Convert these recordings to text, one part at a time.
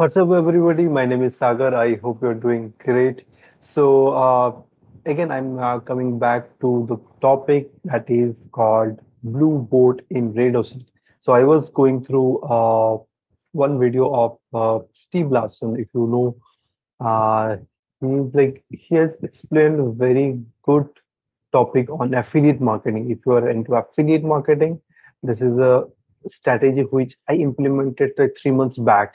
What's up, everybody? My name is Sagar. I hope you're doing great. So, uh, again, I'm uh, coming back to the topic that is called Blue Boat in Red Ocean. So, I was going through uh, one video of uh, Steve Larsen. If you know, uh, like he has explained a very good topic on affiliate marketing. If you are into affiliate marketing, this is a strategy which I implemented like three months back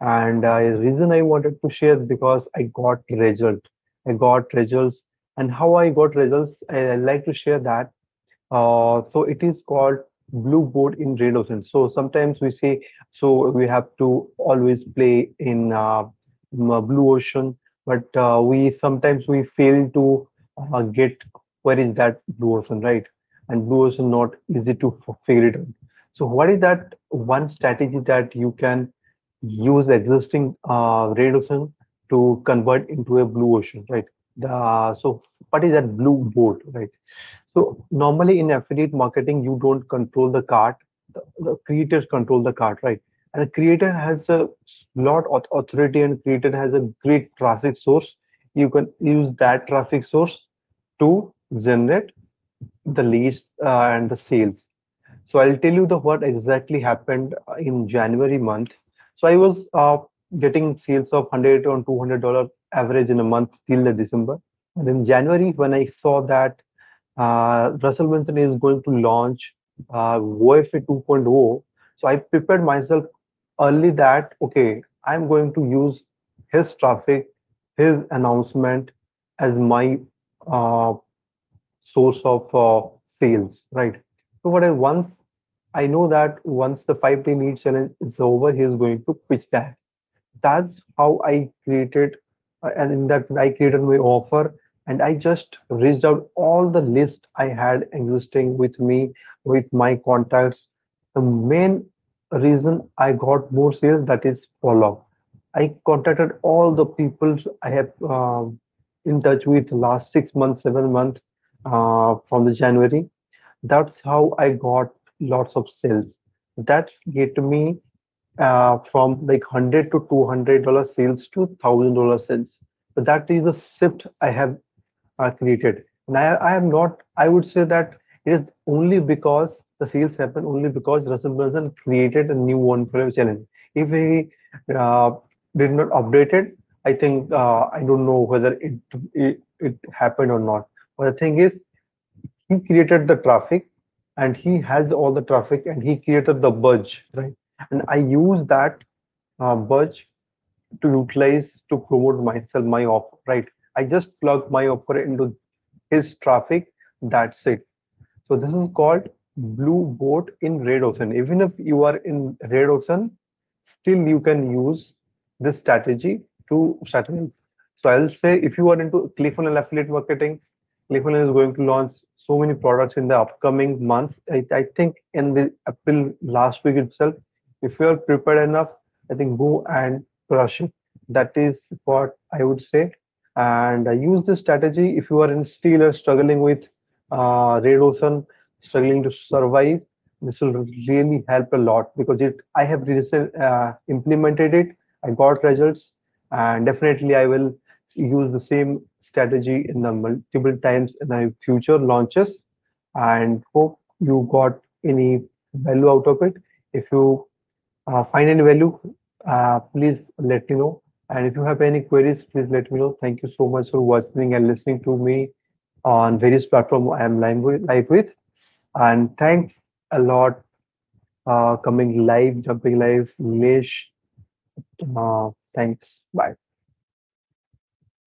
and uh, the reason i wanted to share because i got result. I got results. And how i got results i, I like to share that uh, so it is called blue boat in red ocean so sometimes we say so we have to always play in uh, uh, blue ocean. But uh, we sometimes we fail to uh, get where is that blue ocean right? And blue ocean not easy to figure it out. So what is that one strategy that you can use the existing uh, red ocean to convert into a blue ocean, right? The, so what is that blue boat, right? So normally in affiliate marketing, you don't control the cart. The, the creators control the cart, right? And the creator has a lot of authority and creator has a great traffic source. You can use that traffic source to generate the leads uh, and the sales. So I'll tell you the what exactly happened uh, in January month. So I was uh, getting sales of 100 or 200 dollar average in a month till the December. And in January, when I saw that uh, Russell Brunson is going to launch uh, OFA 2.0, so I prepared myself early that okay, I'm going to use his traffic, his announcement as my uh, source of uh, sales, right? So what I once I know that once the five day lead challenge is over, he is going to pitch that. That's how I created, uh, and in that I created my offer, and I just reached out all the list I had existing with me, with my contacts. The main reason I got more sales that is follow. I contacted all the people I have um in touch with last six months, seven months uh, from the January that's how I got lots of sales. That's get me uh, from like hundred to two hundred dollar sales to thousand dollar sales. So that is a shift I have uh, created. And I, I am not. I would say that it is only because the sales happen only because Russell Brunson created a new one for challenge. If he uh, did not update it, I think uh, I don't know whether it, it it happened or not. But the thing is he created the traffic and he has all the traffic and he created the budge right? And i use that uh, budge to utilize to promote myself my offer right? I just plug my offer into his traffic. That's it. So this is called blue boat in red ocean. Even if you are in red ocean still you can use this strategy to strategy. So I'll say if you are into ClickFunnels affiliate marketing, ClickFunnels is going to launch so many products in the upcoming months. I, I think in the April last week itself, if you are prepared enough, I think go and crush it. That is what I would say. And I use this strategy if you are in still are struggling with uh, red ocean, struggling to survive. This will really help a lot because it I have uh, implemented it. I got results, and definitely I will use the same strategy in the multiple times in the future launches and hope you got any value out of it. If you uh, find any value, uh, please let me know. And if you have any queries, please let me know. Thank you so much for watching and listening to me on various platforms I am live with. And thanks a lot uh, coming live, jumping live, Nilesh. Uh, thanks. Bye.